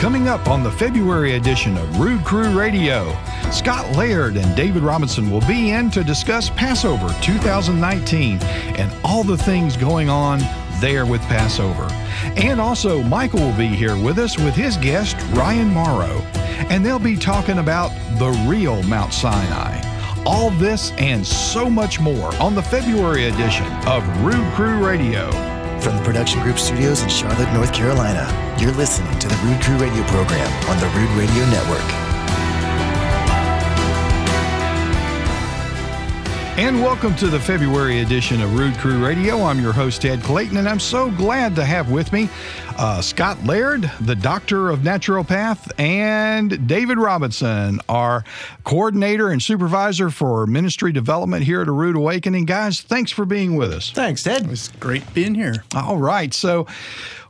Coming up on the February edition of Rood Crew Radio, Scott Laird and David Robinson will be in to discuss Passover 2019 and all the things going on there with Passover. And also, Michael will be here with us with his guest, Ryan Mauro, and they'll be talking about the real Mount Sinai. All this and so much more on the February edition of Rood Crew Radio. From the Production Group studios in Charlotte, North Carolina, you're listening to the Rood Crew Radio program on the Rood Radio Network. And welcome to the February edition of Rood Crew Radio. I'm your host, Ted Clayton, and I'm so glad to have with me uh, Scott Laird, the doctor of naturopath, and David Robinson, our coordinator and supervisor for ministry development here at A Rood Awakening. Guys, thanks for being with us. Thanks, Ted. It's great being here. All right. So,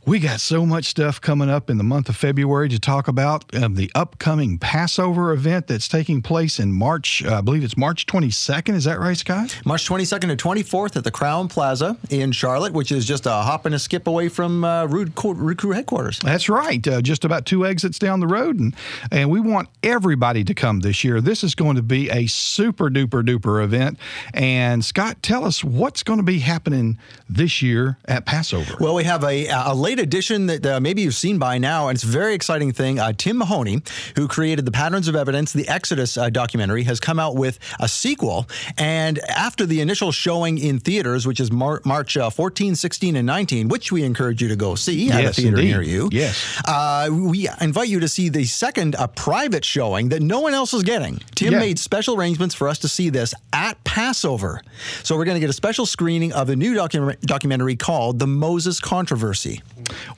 we got so much stuff coming up in the month of February to talk about um, the upcoming Passover event that's taking place in March. Uh, I believe it's March 22nd. Is that right, Scott? March 22nd to 24th at the Crowne Plaza in Charlotte, which is just a hop and a skip away from uh, Rood, Rood Crew headquarters. That's right. Uh, just about two exits down the road. And, and we want everybody to come this year. This is going to be a super duper duper event. And Scott, tell us what's going to be happening this year at Passover. Well, we have a, a late edition that uh, maybe you've seen by now, and it's a very exciting thing. Uh, Tim Mahoney, who created the Patterns of Evidence, the Exodus uh, documentary, has come out with a sequel. And after the initial showing in theaters, which is Mar- March uh, 14, 16, and 19, which we encourage you to go see at a theater indeed. near you, Yes. uh, we invite you to see the second uh, private showing that no one else is getting. Tim Yeah. made special arrangements for us to see this at Passover. So we're going to get a special screening of the new docu- documentary called The Moses Controversy.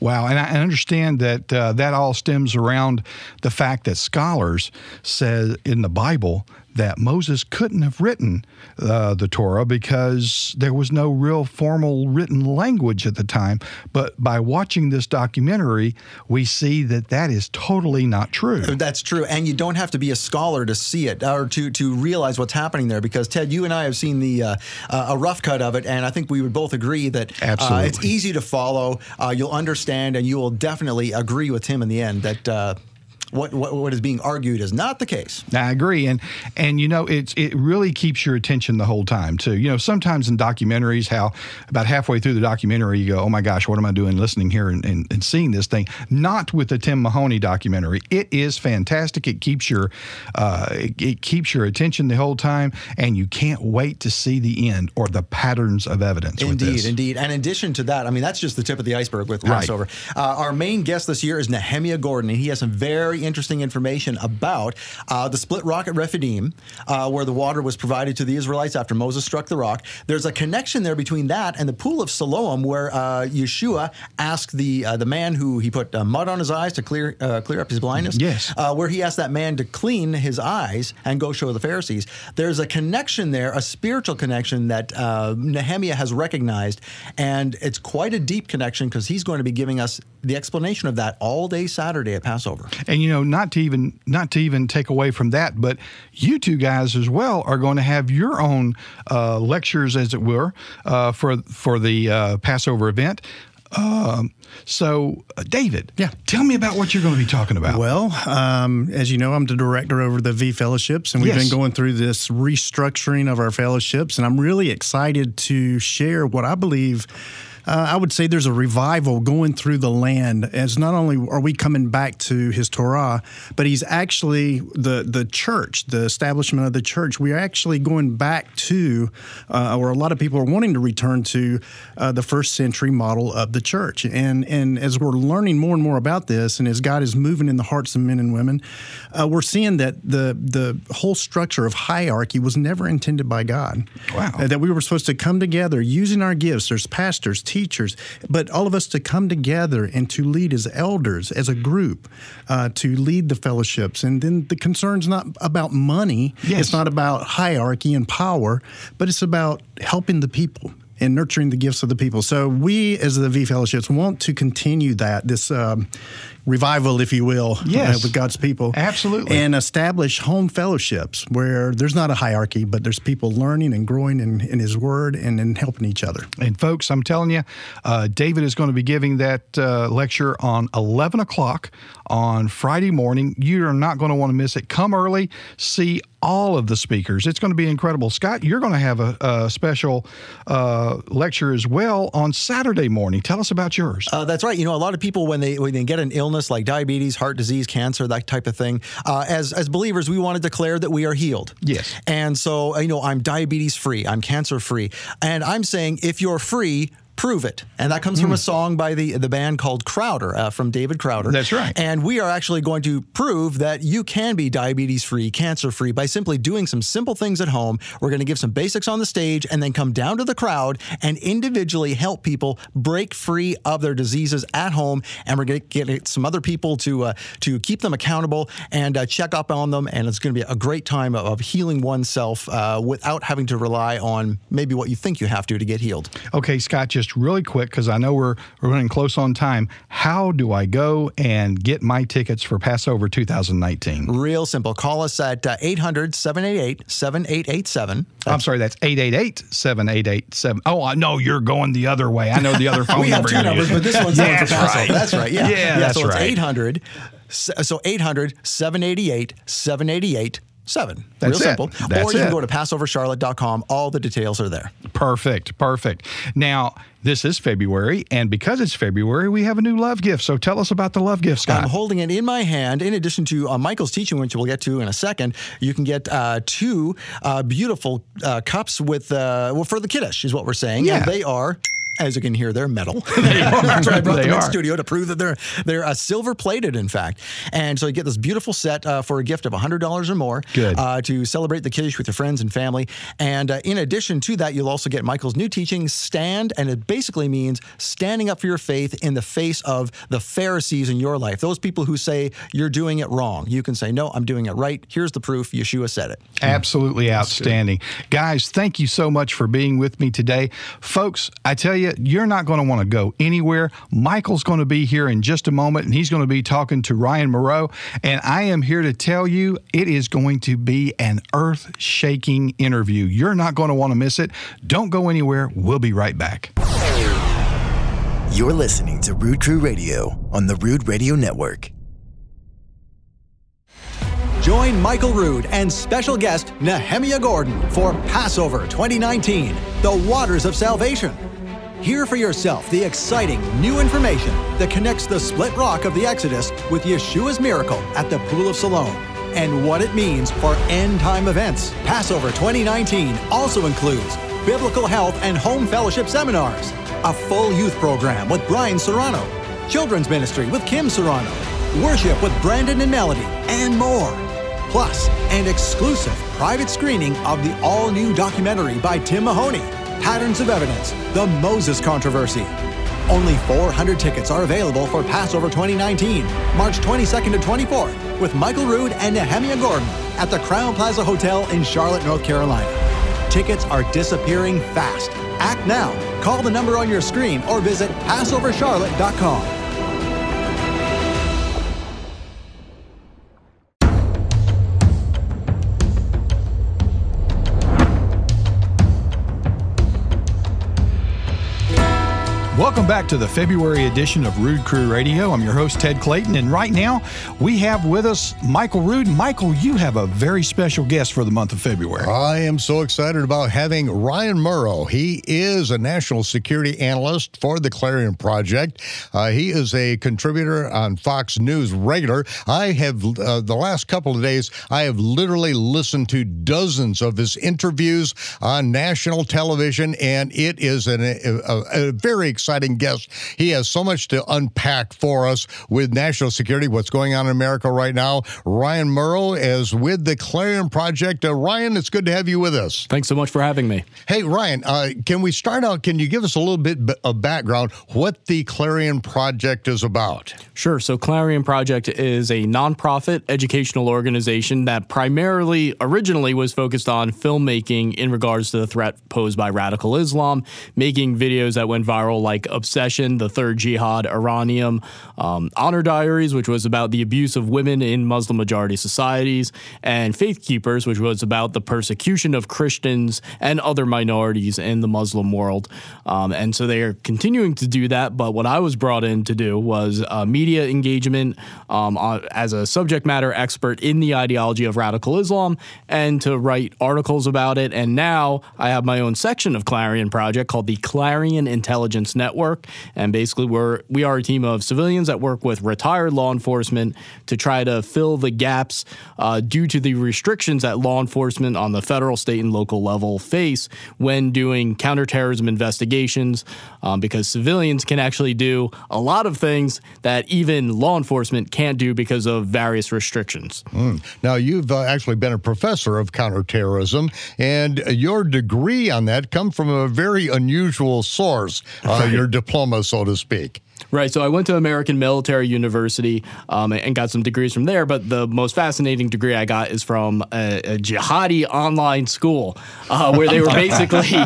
Wow, and I understand that uh, that all stems around the fact that scholars say in the Bible that Moses couldn't have written uh, the Torah because there was no real formal written language at the time. But by watching this documentary, we see that that is totally not true. That's true, and you don't have to be a scholar to see it or to to realize what's happening there. Because Ted, you and I have seen the uh, uh, a rough cut of it, and I think we would both agree that uh, it's easy to follow. Uh, you'll understand, and you will definitely agree with him in the end that. What, what what is being argued is not the case. I agree, and and you know it's it really keeps your attention the whole time too. You know, sometimes in documentaries, how about halfway through the documentary, you go, "Oh my gosh, what am I doing listening here and, and, and seeing this thing?" Not with the Tim Mahoney documentary. It is fantastic. It keeps your uh, it, it keeps your attention the whole time, and you can't wait to see the end or the patterns of evidence. with Indeed, this. indeed. And in addition to that, I mean, that's just the tip of the iceberg with Right. Passover. Uh, our main guest this year is Nehemiah Gordon, and he has some very interesting information about uh, the split rock at Rephidim, uh, where the water was provided to the Israelites after Moses struck the rock. There's a connection there between that and the pool of Siloam, where uh, Yeshua asked the uh, the man who he put uh, mud on his eyes to clear uh, clear up his blindness. Yes. Uh, where he asked that man to clean his eyes and go show the Pharisees. There's a connection there, a spiritual connection that uh, Nehemiah has recognized, and it's quite a deep connection because he's going to be giving us the explanation of that all day Saturday at Passover. And you know, not to even not to even take away from that, but you two guys as well are going to have your own uh, lectures, as it were, uh, for for the uh, Passover event. Um, so, uh, David, Yeah. tell me about what you're going to be talking about. Well, um, as you know, I'm the director over the V Fellowships, and we've Yes. been going through this restructuring of our fellowships, and I'm really excited to share what I believe. Uh, I would say there's a revival going through the land as not only are we coming back to his Torah, but he's actually the the church, the establishment of the church. We are actually going back to, uh, or a lot of people are wanting to return to, uh, the first century model of the church. And and as we're learning more and more about this, and as God is moving in the hearts of men and women, uh, we're seeing that the the whole structure of hierarchy was never intended by God. Wow. Uh, that we were supposed to come together using our gifts. There's pastors, teachers, but all of us to come together and to lead as elders, as a group, uh, to lead the fellowships. And then the concern's not about money. Yes. It's not about hierarchy and power, but it's about helping the people. And nurturing the gifts of the people. So we, as the V Fellowships, want to continue that this um, revival, if you will, Yes. uh, with God's people. Absolutely. And establish home fellowships where there's not a hierarchy, but there's people learning and growing in, in His Word and in helping each other. And folks, I'm telling you, uh, David is going to be giving that uh, lecture on 11 o'clock on Friday morning. You are not going to want to miss it. Come early, see all of the speakers. It's going to be incredible. Scott, you're going to have a, a special uh, lecture as well on Saturday morning. Tell us about yours. Uh, that's right. You know, a lot of people when they when they get an illness like diabetes, heart disease, cancer, that type of thing, uh, as as believers, we want to declare that we are healed. Yes. And so, uh, you know, I'm diabetes free, I'm cancer free, and I'm saying if you're free. Prove it, and that comes from a song by the the band called Crowder, uh, from David Crowder. That's right. And we are actually going to prove that you can be diabetes free, cancer free by simply doing some simple things at home. We're going to give some basics on the stage and then come down to the crowd and individually help people break free of their diseases at home. And we're going to get some other people to uh, to keep them accountable and uh, check up on them. And it's going to be a great time of, of healing oneself uh, without having to rely on maybe what you think you have to to get healed. Okay, Scott, just really quick because I know we're, we're running close on time. How do I go and get my tickets for Passover 2019? Real simple. Call us at uh, 800 788 7887. I'm sorry, that's 888 7887. Oh, I know you're going the other way. I know the other phone we have number. two you're numbers, but this one's for That's Passover. right. That's right. Yeah. Yeah, that's so it's right. 800. So 800 788 788 7. That's Real it. simple. That's or you it. can go to PassoverCharlotte.com. All the details are there. Perfect. Perfect. Now, this is February, and because it's February, we have a new love gift. So tell us about the love gift, Scott. I'm holding it in my hand. In addition to uh, Michael's teaching, which we'll get to in a second, you can get uh, two uh, beautiful uh, cups with, uh, well, for the Kiddush, is what we're saying. Yeah. And they are. As you can hear, they're metal. That's why I brought They them in are. studio to prove that they're they're uh, silver plated, in fact. And so you get this beautiful set uh, for a gift of hundred dollars or more. Good. Uh, to celebrate the Kiddush with your friends and family. And uh, in addition to that, you'll also get Michael's new teaching, Stand, and it basically means standing up for your faith in the face of the Pharisees in your life. Those people who say you're doing it wrong. You can say, No, I'm doing it right. Here's the proof. Yeshua said it. Absolutely outstanding. Guys, thank you so much for being with me today. Folks, I tell you, you're not going to want to go anywhere. Michael's going to be here in just a moment, and he's going to be talking to Ryan Mauro. And I am here to tell you it is going to be an earth shaking interview. You're not going to want to miss it. Don't go anywhere. We'll be right back. You're listening to Rood Crew Radio on the Rood Radio Network. Join Michael Rood and special guest Nehemiah Gordon for Passover 2019 The Waters of Salvation. Hear for yourself the exciting new information that connects the split rock of the Exodus with Yeshua's miracle at the Pool of Siloam and what it means for end time events. Passover 2019 also includes biblical health and home fellowship seminars, a full youth program with Brian Serrano, children's ministry with Kim Serrano, worship with Brandon and Melody, and more. Plus, an exclusive private screening of the all new documentary by Tim Mahoney, Patterns of Evidence The Moses Controversy. Only 400 tickets are available for Passover 2019, March 22nd to 24th, with Michael Rood and Nehemiah Gordon at the Crowne Plaza Hotel in Charlotte, North Carolina. Tickets are disappearing fast. Act now. Call the number on your screen or visit PassoverCharlotte.com. Welcome back to the February edition of Rood Crew Radio. I'm your host, Ted Clayton, and right now we have with us Michael Rood. Michael, you have a very special guest for the month of February. I am so excited about having Ryan Mauro. He is a national security analyst for the Clarion Project. Uh, he is a contributor on Fox News regular. I have, uh, the last couple of days, I have literally listened to dozens of his interviews on national television, and it is an, a, a, a very exciting exciting guest. He has so much to unpack for us with national security, what's going on in America right now. Ryan Mauro is with the Clarion Project. Uh, Ryan, it's good to have you with us. Thanks so much for having me. Hey, Ryan, uh, can we start out? Can you give us a little bit of background what the Clarion Project is about? Sure. So, Clarion Project is a nonprofit educational organization that primarily originally was focused on filmmaking in regards to the threat posed by radical Islam, making videos that went viral like Obsession, The Third Jihad, Iranium, um, Honor Diaries, which was about the abuse of women in Muslim majority societies, and Faith Keepers, which was about the persecution of Christians and other minorities in the Muslim world. Um, and so they are continuing to do that. But what I was brought in to do was uh, media engagement um, as a subject matter expert in the ideology of radical Islam and to write articles about it. And now I have my own section of Clarion Project called the Clarion Intelligence Network. And basically, we're, we are a team of civilians that work with retired law enforcement to try to fill the gaps uh, due to the restrictions that law enforcement on the federal, state, and local level face when doing counterterrorism investigations, um, because civilians can actually do a lot of things that even law enforcement can't do because of various restrictions. Mm. Now, you've uh, actually been a professor of counterterrorism, and your degree on that come from a very unusual source, uh. Your diploma, so to speak. Right. So I went to American Military University um, and got some degrees from there. But the most fascinating degree I got is from a, a jihadi online school uh, where they were basically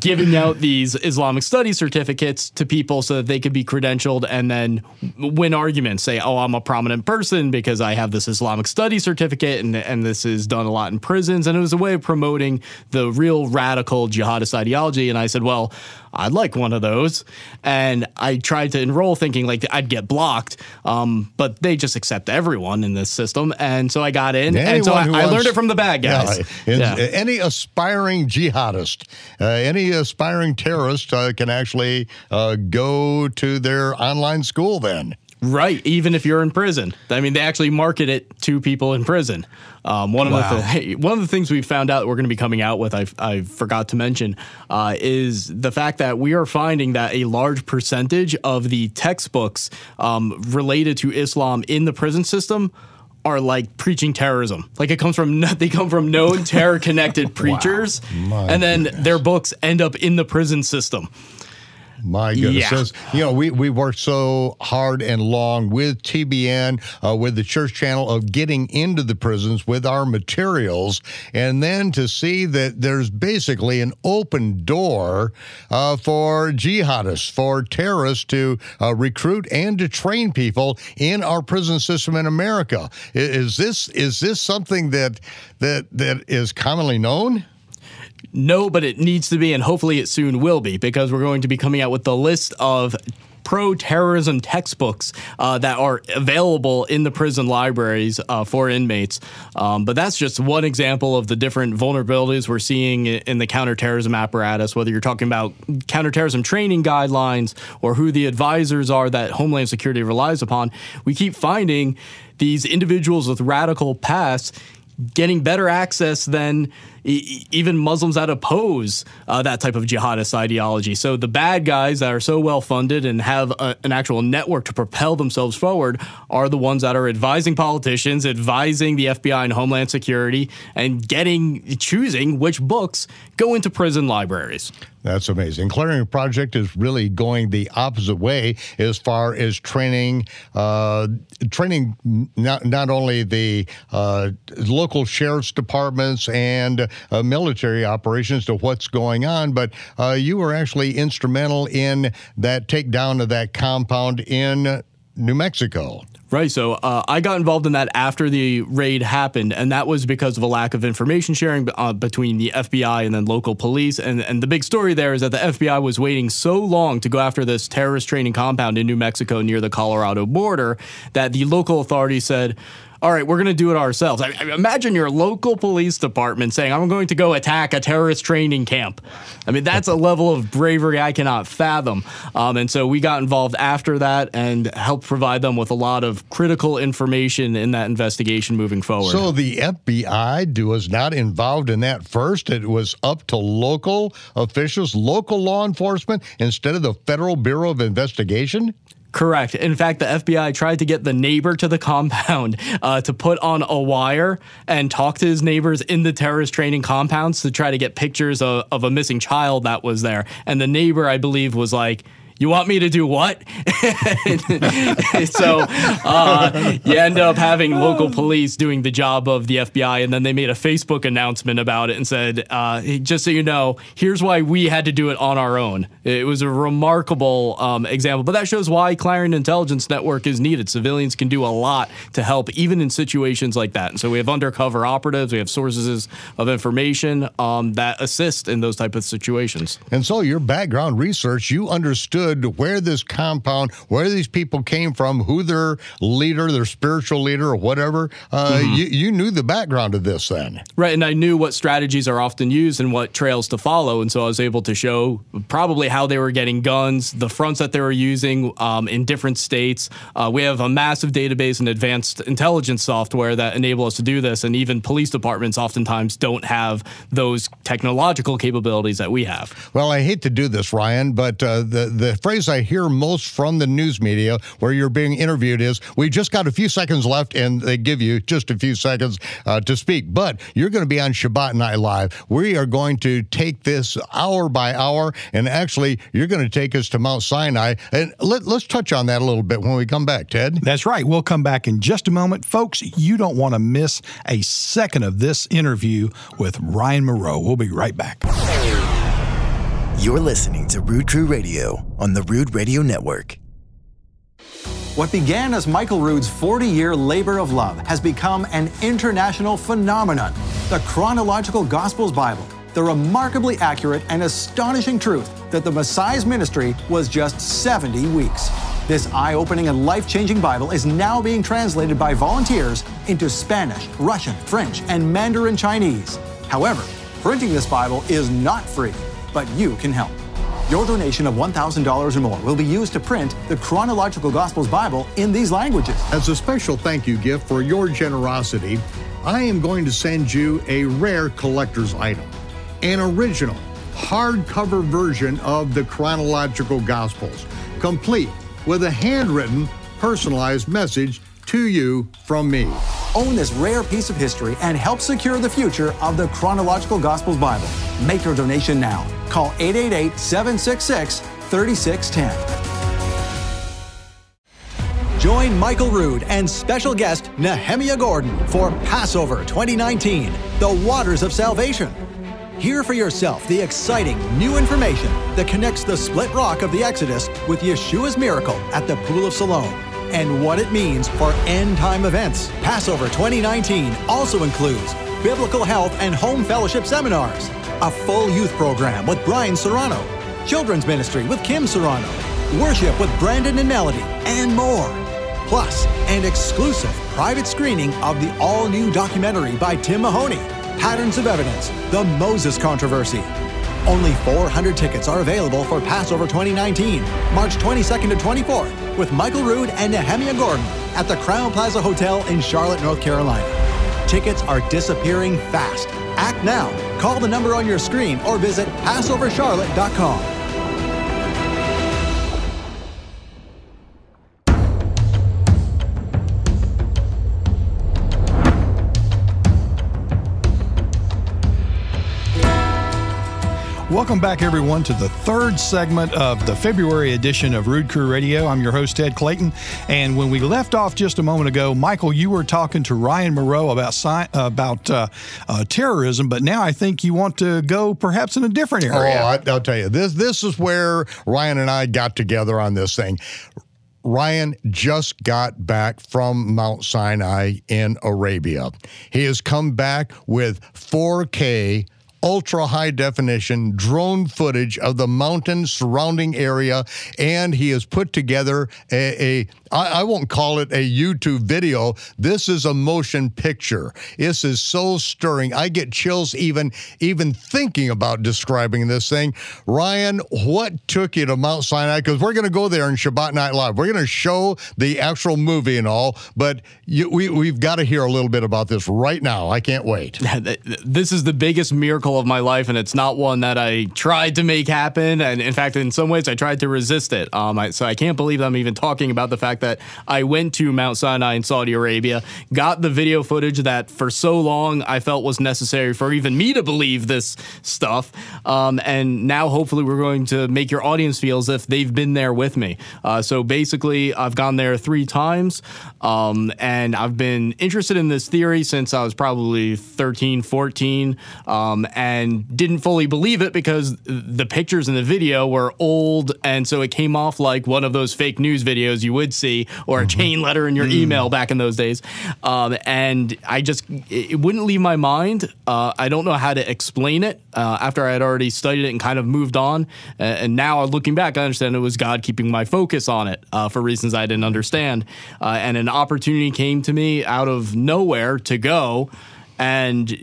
giving out these Islamic studies certificates to people so that they could be credentialed and then win arguments. Say, oh, I'm a prominent person because I have this Islamic study certificate and, and this is done a lot in prisons. And it was a way of promoting the real radical jihadist ideology. And I said, well, I'd like one of those. And I tried to enroll thinking like I'd get blocked, um, but they just accept everyone in this system. And so I got in. Anyone and so I, I wants, learned it from the bad guys. Yeah, yeah. Any aspiring jihadist, uh, any aspiring terrorist uh, can actually uh, go to their online school then. Right, even if you're in prison. I mean, they actually market it to people in prison. Um, one of wow. the th- one of the things we found out we're going to be coming out with, I, I forgot to mention, uh, is the fact that we are finding that a large percentage of the textbooks um, related to Islam in the prison system are like preaching terrorism. Like it comes from they come from known terror connected preachers, wow. and then goodness. their books end up in the prison system. My goodness. Yeah. you know, we, we worked so hard and long with TBN, uh, with the church channel of getting into the prisons with our materials. And then to see that there's basically an open door uh, for jihadists, for terrorists to uh, recruit and to train people in our prison system in America. Is this is this something that that that is commonly known? No, but it needs to be, and hopefully it soon will be, because we're going to be coming out with the list of pro terrorism textbooks uh, that are available in the prison libraries uh, for inmates. Um, but that's just one example of the different vulnerabilities we're seeing in the counterterrorism apparatus, whether you're talking about counterterrorism training guidelines or who the advisors are that Homeland Security relies upon. We keep finding these individuals with radical pasts getting better access than even Muslims that oppose uh, that type of jihadist ideology. So the bad guys that are so well funded and have a, an actual network to propel themselves forward are the ones that are advising politicians, advising the FBI and Homeland Security, and getting choosing which books go into prison libraries. That's amazing. Clarion Project is really going the opposite way as far as training, uh, training not not only the uh, local sheriff's departments and uh, military operations to what's going on, but uh, you were actually instrumental in that takedown of that compound in New Mexico. Right. So uh, I got involved in that after the raid happened, and that was because of a lack of information sharing uh, between the FBI and then local police. And, and the big story there is that the FBI was waiting so long to go after this terrorist training compound in New Mexico near the Colorado border that the local authorities said, all right, we're going to do it ourselves. I, I imagine your local police department saying, I'm going to go attack a terrorist training camp. I mean, that's a level of bravery I cannot fathom. Um, and so we got involved after that and helped provide them with a lot of of critical information in that investigation moving forward. So the FBI was not involved in that first. It was up to local officials, local law enforcement, instead of the Federal Bureau of Investigation? Correct. In fact, the FBI tried to get the neighbor to the compound uh, to put on a wire and talk to his neighbors in the terrorist training compounds to try to get pictures of, of a missing child that was there. And the neighbor, I believe, was like, you want me to do what? so uh, you end up having local police doing the job of the FBI, and then they made a Facebook announcement about it and said, uh, just so you know, here's why we had to do it on our own. It was a remarkable um, example, but that shows why Clarion Intelligence Network is needed. Civilians can do a lot to help, even in situations like that. And so we have undercover operatives, we have sources of information um, that assist in those type of situations. And so your background research, you understood understood where this compound, where these people came from, who their leader, their spiritual leader, or whatever. Uh, mm-hmm. you, you knew the background of this then. Right. And I knew what strategies are often used and what trails to follow. And so I was able to show probably how they were getting guns, the fronts that they were using um, in different states. Uh, we have a massive database and advanced intelligence software that enable us to do this. And even police departments oftentimes don't have those technological capabilities that we have. Well, I hate to do this, Ryan, but uh, the, the the phrase I hear most from the news media where you're being interviewed is, we just got a few seconds left and they give you just a few seconds uh, to speak. But you're going to be on Shabbat Night Live. We are going to take this hour by hour and actually you're going to take us to Mount Sinai. And let, let's touch on that a little bit when we come back, Ted. That's right. We'll come back in just a moment. Folks, you don't want to miss a second of this interview with Ryan Mauro. We'll be right back. You're listening to Rood Crew Radio on the Rood Radio Network. What began as Michael Rood's 40 year labor of love has become an international phenomenon the Chronological Gospels Bible, the remarkably accurate and astonishing truth that the Messiah's ministry was just 70 weeks. This eye opening and life changing Bible is now being translated by volunteers into Spanish, Russian, French, and Mandarin Chinese. However, printing this Bible is not free but you can help. Your donation of $1,000 or more will be used to print the Chronological Gospels Bible in these languages. As a special thank you gift for your generosity, I am going to send you a rare collector's item an original hardcover version of the Chronological Gospels, complete with a handwritten, personalized message to you from me. Own this rare piece of history and help secure the future of the Chronological Gospels Bible. Make your donation now. Call 888 766 3610. Join Michael Rood and special guest Nehemiah Gordon for Passover 2019 The Waters of Salvation. Hear for yourself the exciting new information that connects the split rock of the Exodus with Yeshua's miracle at the Pool of Siloam and what it means for end time events. Passover 2019 also includes biblical health and home fellowship seminars, a full youth program with Brian Serrano, children's ministry with Kim Serrano, worship with Brandon and Melody, and more. Plus, an exclusive private screening of the all new documentary by Tim Mahoney, Patterns of Evidence The Moses Controversy. Only 400 tickets are available for Passover 2019, March 22nd to 24th, with Michael Rood and Nehemiah Gordon at the Crowne Plaza Hotel in Charlotte, North Carolina. Tickets are disappearing fast. Act now. Call the number on your screen or visit PassoverCharlotte.com. Welcome back, everyone, to the third segment of the February edition of Rood Crew Radio. I'm your host, Ted Clayton. And when we left off just a moment ago, Michael, you were talking to Ryan Mauro about sci- about uh, uh, terrorism, but now I think you want to go perhaps in a different area. Oh, I, I'll tell you this. This is where Ryan and I got together on this thing. Ryan just got back from Mount Sinai in Arabia. He has come back with 4K ultra high definition drone footage of the mountain surrounding area, and he has put together a, a I, I won't call it a YouTube video. This is a motion picture. This is so stirring. I get chills even even thinking about describing this thing. Ryan, what took you to Mount Sinai? Because we're going to go there in Shabbat Night Live. We're going to show the actual movie and all, but you, we we've got to hear a little bit about this right now. I can't wait. This is the biggest miracle of my life, and it's not one that I tried to make happen. And in fact, in some ways, I tried to resist it. Um, I, so I can't believe I'm even talking about the fact that I went to Mount Sinai in Saudi Arabia, got the video footage that for so long I felt was necessary for even me to believe this stuff. Um, and now hopefully we're going to make your audience feel as if they've been there with me. Uh, so basically, I've gone there three times, um, and I've been interested in this theory since I was probably 13, 14, um, and didn't fully believe it because the pictures in the video were old, and so it came off like one of those fake news videos you would see or a chain letter in your email back in those days. Um, and I just, it wouldn't leave my mind. Uh, I don't know how to explain it uh, after I had already studied it and kind of moved on. Uh, and now looking back, I understand it was God keeping my focus on it uh, for reasons I didn't understand. Uh, and an opportunity came to me out of nowhere to go. And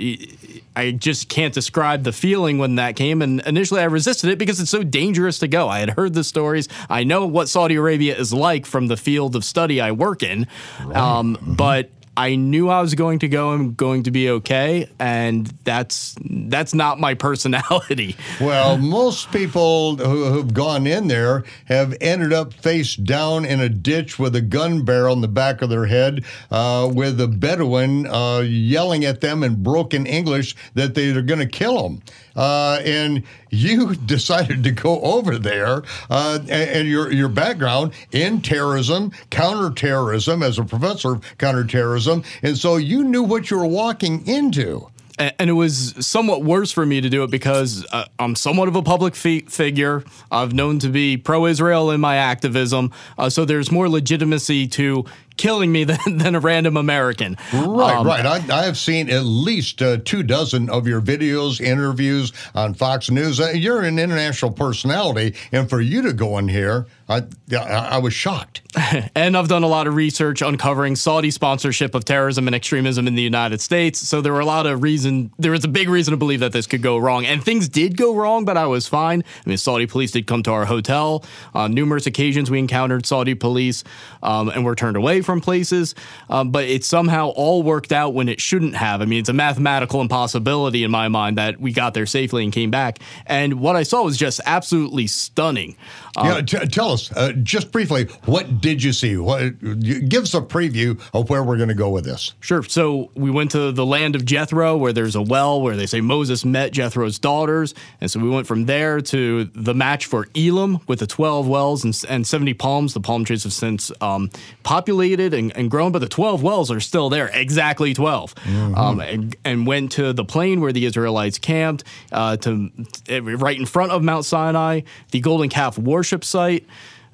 I just can't describe the feeling when that came. And initially, I resisted it because it's so dangerous to go. I had heard the stories. I know what Saudi Arabia is like from the field of study I work in. Right. Um, mm-hmm. But I knew I was going to go and going to be okay, and that's that's not my personality. Well, most people who have gone in there have ended up face down in a ditch with a gun barrel in the back of their head, uh, with a Bedouin uh, yelling at them in broken English that they're going to kill them uh, and you decided to go over there, uh, and, your your background in terrorism, counterterrorism, as a professor of counterterrorism, and so you knew what you were walking into and it was somewhat worse for me to do it because uh, I'm somewhat of a public fi- figure. I've known to be pro-Israel in my activism, uh, so there's more legitimacy to killing me than, than a random American. Right, um, right. I, I, have seen at least uh, two dozen of your videos, interviews on Fox News. Uh, you're an international personality, and for you to go in here, I, I was shocked. and I've done a lot of research uncovering Saudi sponsorship of terrorism and extremism in the United States. So there were a lot of reason. There was a big reason to believe that this could go wrong, and things did go wrong, but I was fine. I mean, Saudi police did come to our hotel on numerous occasions. We encountered Saudi police, um, and were turned away from places, um, but it somehow all worked out when it shouldn't have. I mean, it's a mathematical impossibility in my mind that we got there safely and came back. And what I saw was just absolutely stunning. Um, yeah, t- tell us uh, just briefly what did you see? What give us a preview of where we're going to go with this? Sure. So we went to the land of Jethro, where there's a well where they say Moses met Jethro's daughters, and so we went from there to the match for Elim with the 12 wells and, and 70 palms. The palm trees have since um, populated and, and, grown, but the 12 wells are still there, exactly 12. Mm-hmm. Um, and, and, went to the plain where the Israelites camped, uh, to right in front of Mount Sinai, the Golden Calf worship site.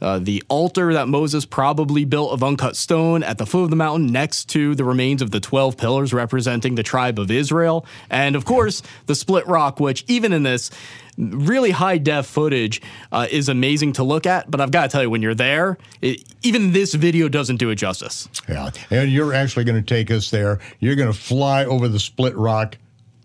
Uh, the altar that Moses probably built of uncut stone at the foot of the mountain next to the remains of the 12 pillars representing the tribe of Israel. And of course, the split rock, which even in this really high def footage uh, is amazing to look at. But I've got to tell you, when you're there, it, even this video doesn't do it justice. Yeah. And you're actually going to take us there. You're going to fly over the split rock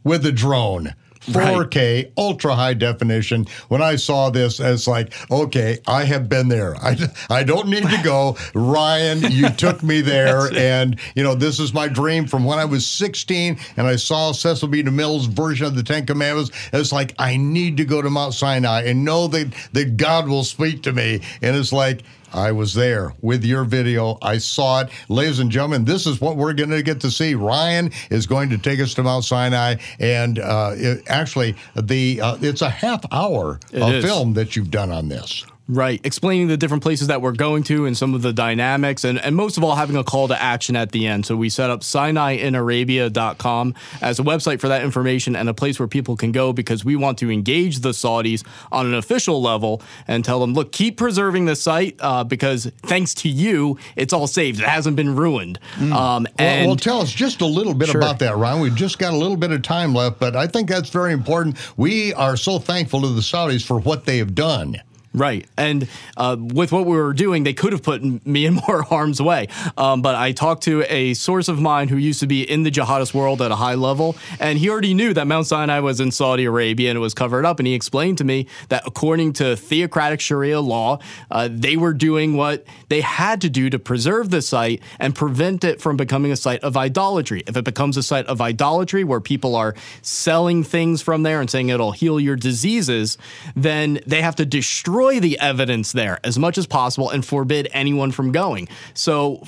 with a drone. 4K, right. ultra high definition. When I saw this, it's like, okay, I have been there. I, I don't need to go. Ryan, you took me there. and, you know, this is my dream from when I was 16 and I saw Cecil B. DeMille's version of the Ten Commandments. It's like, I need to go to Mount Sinai and know that, that God will speak to me. And it's like, I was there with your video. I saw it. Ladies and gentlemen, this is what we're going to get to see. Ryan is going to take us to Mount Sinai. And uh, it, actually, the uh, it's a half hour of film that you've done on this. Right. Explaining the different places that we're going to and some of the dynamics, and, and most of all, having a call to action at the end. So we set up SinaiInArabia.com as a website for that information and a place where people can go because we want to engage the Saudis on an official level and tell them, look, keep preserving the site uh, because thanks to you, it's all saved. It hasn't been ruined. Mm. Um, well, well, tell us just a little bit sure. about that, Ron. We've just got a little bit of time left, but I think that's very important. We are so thankful to the Saudis for what they have done. Right. And uh, with what we were doing, they could have put me in more harm's way. Um, but I talked to a source of mine who used to be in the jihadist world at a high level, and he already knew that Mount Sinai was in Saudi Arabia and it was covered up. And he explained to me that according to theocratic Sharia law, uh, they were doing what they had to do to preserve the site and prevent it from becoming a site of idolatry. If it becomes a site of idolatry where people are selling things from there and saying it'll heal your diseases, then they have to destroy destroy the evidence there as much as possible and forbid anyone from going. So,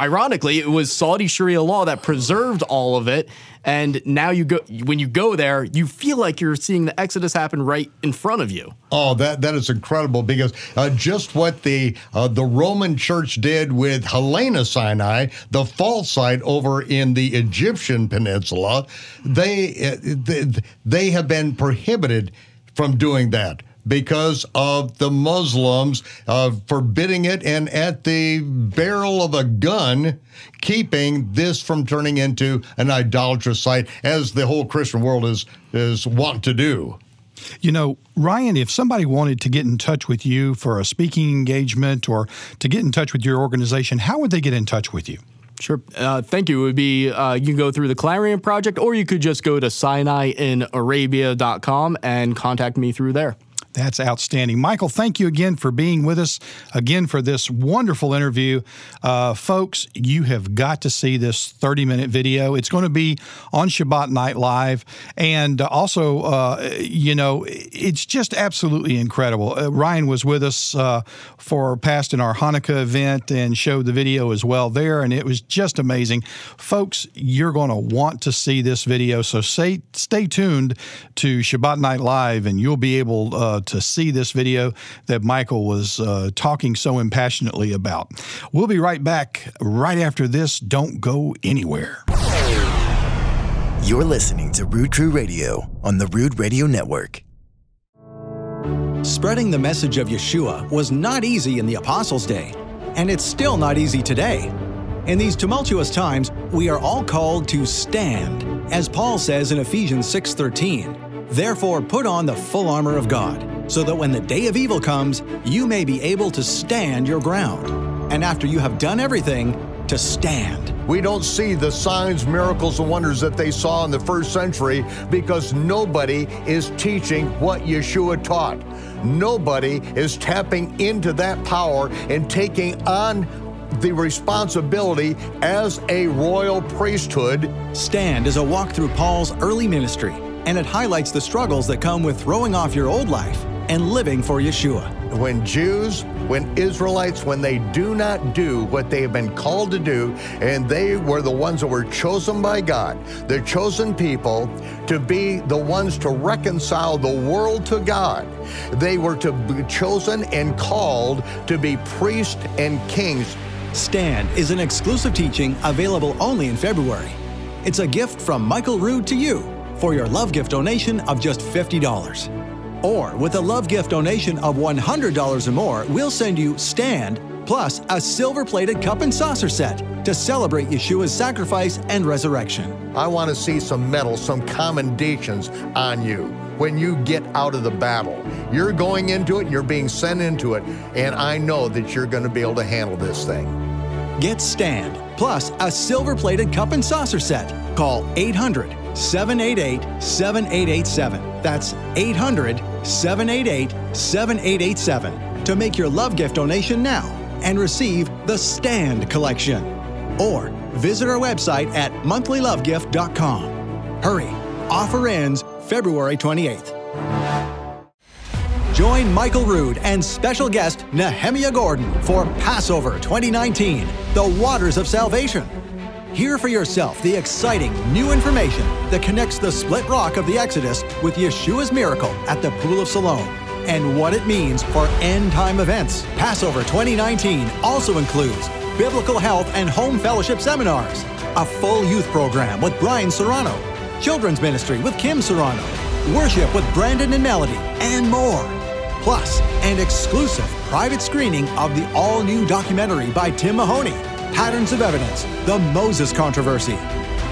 ironically, it was Saudi Sharia law that preserved all of it. And now you go when you go there, you feel like you're seeing the Exodus happen right in front of you. Oh, that that is incredible because uh, just what the uh, the Roman Church did with Helena Sinai, the false site over in the Egyptian peninsula, they uh, they, they have been prohibited from doing that because of the Muslims uh, forbidding it and at the barrel of a gun keeping this from turning into an idolatrous site as the whole Christian world is is want to do. You know, Ryan, if somebody wanted to get in touch with you for a speaking engagement or to get in touch with your organization, how would they get in touch with you? Sure. Uh, thank you. It would be uh, you can go through the Clarion Project, or you could just go to SinaiInArabia.com and contact me through there. That's outstanding. Michael, thank you again for being with us, again for this wonderful interview. Uh, folks, you have got to see this 30 minute video. It's going to be on Shabbat Night Live. And also, uh, you know, it's just absolutely incredible. Uh, Ryan was with us uh, for past in our Hanukkah event and showed the video as well there. And it was just amazing. Folks, you're going to want to see this video. So stay, stay tuned to Shabbat Night Live and you'll be able uh, to see this video that Michael was uh, talking so impassionately about. We'll be right back right after this. Don't go anywhere. You're listening to Rood Crew Radio on the Rood Radio Network. Spreading the message of Yeshua was not easy in the Apostles' day, and it's still not easy today. In these tumultuous times, we are all called to stand, as Paul says in Ephesians 6:13. Therefore, put on the full armor of God so that when the day of evil comes, you may be able to stand your ground. And after you have done everything, to stand. We don't see the signs, miracles, and wonders that they saw in the first century because nobody is teaching what Yeshua taught. Nobody is tapping into that power and taking on the responsibility as a royal priesthood. Stand is a walk through Paul's early ministry, and it highlights the struggles that come with throwing off your old life and living for Yeshua. When Jews, when Israelites, when they do not do what they have been called to do, and they were the ones that were chosen by God, the chosen people to be the ones to reconcile the world to God, they were to be chosen and called to be priests and kings. Stand is an exclusive teaching available only in February. It's a gift from Michael Rood to you for your love gift donation of just $50. Or with a love gift donation of $100 or more, we'll send you Stand plus a silver plated cup and saucer set to celebrate Yeshua's sacrifice and resurrection. I want to see some medals, some commendations on you when you get out of the battle. You're going into it you're being sent into it, and I know that you're going to be able to handle this thing. Get Stand plus a silver plated cup and saucer set. Call 800 788 7887. That's 800 788 7887 to make your love gift donation now and receive the Stand Collection. Or visit our website at monthlylovegift.com. Hurry, offer ends February 28th. Join Michael Rood and special guest Nehemiah Gordon for Passover 2019 The Waters of Salvation. Hear for yourself the exciting new information that connects the split rock of the Exodus with Yeshua's miracle at the Pool of Siloam and what it means for end time events. Passover 2019 also includes biblical health and home fellowship seminars, a full youth program with Brian Serrano, children's ministry with Kim Serrano, worship with Brandon and Melody, and more. Plus, an exclusive private screening of the all new documentary by Tim Mahoney, Patterns of Evidence The Moses Controversy.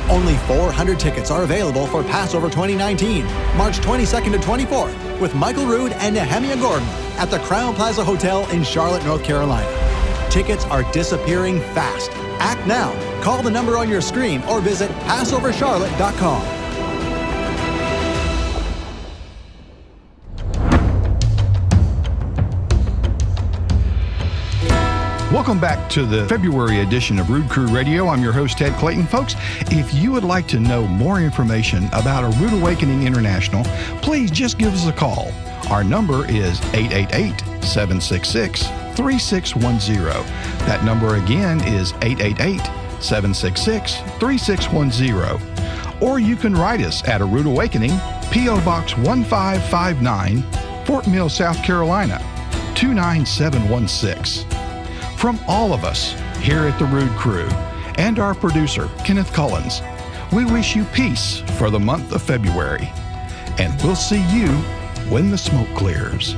Only 400 tickets are available for Passover 2019, March 22nd to 24th, with Michael Rood and Nehemiah Gordon at the Crowne Plaza Hotel in Charlotte, North Carolina. Tickets are disappearing fast. Act now. Call the number on your screen or visit PassoverCharlotte.com. Welcome back to the February edition of Rood Crew Radio. I'm your host, Ted Clayton. Folks, if you would like to know more information about a Rood Awakening International, please just give us a call. Our number is 888 766 3610. That number again is 888 766 3610. Or you can write us at a Rood Awakening, P.O. Box 1559, Fort Mill, South Carolina, 29716. From all of us here at the Rood Crew and our producer, Kenneth Collins, we wish you peace for the month of February. And we'll see you when the smoke clears.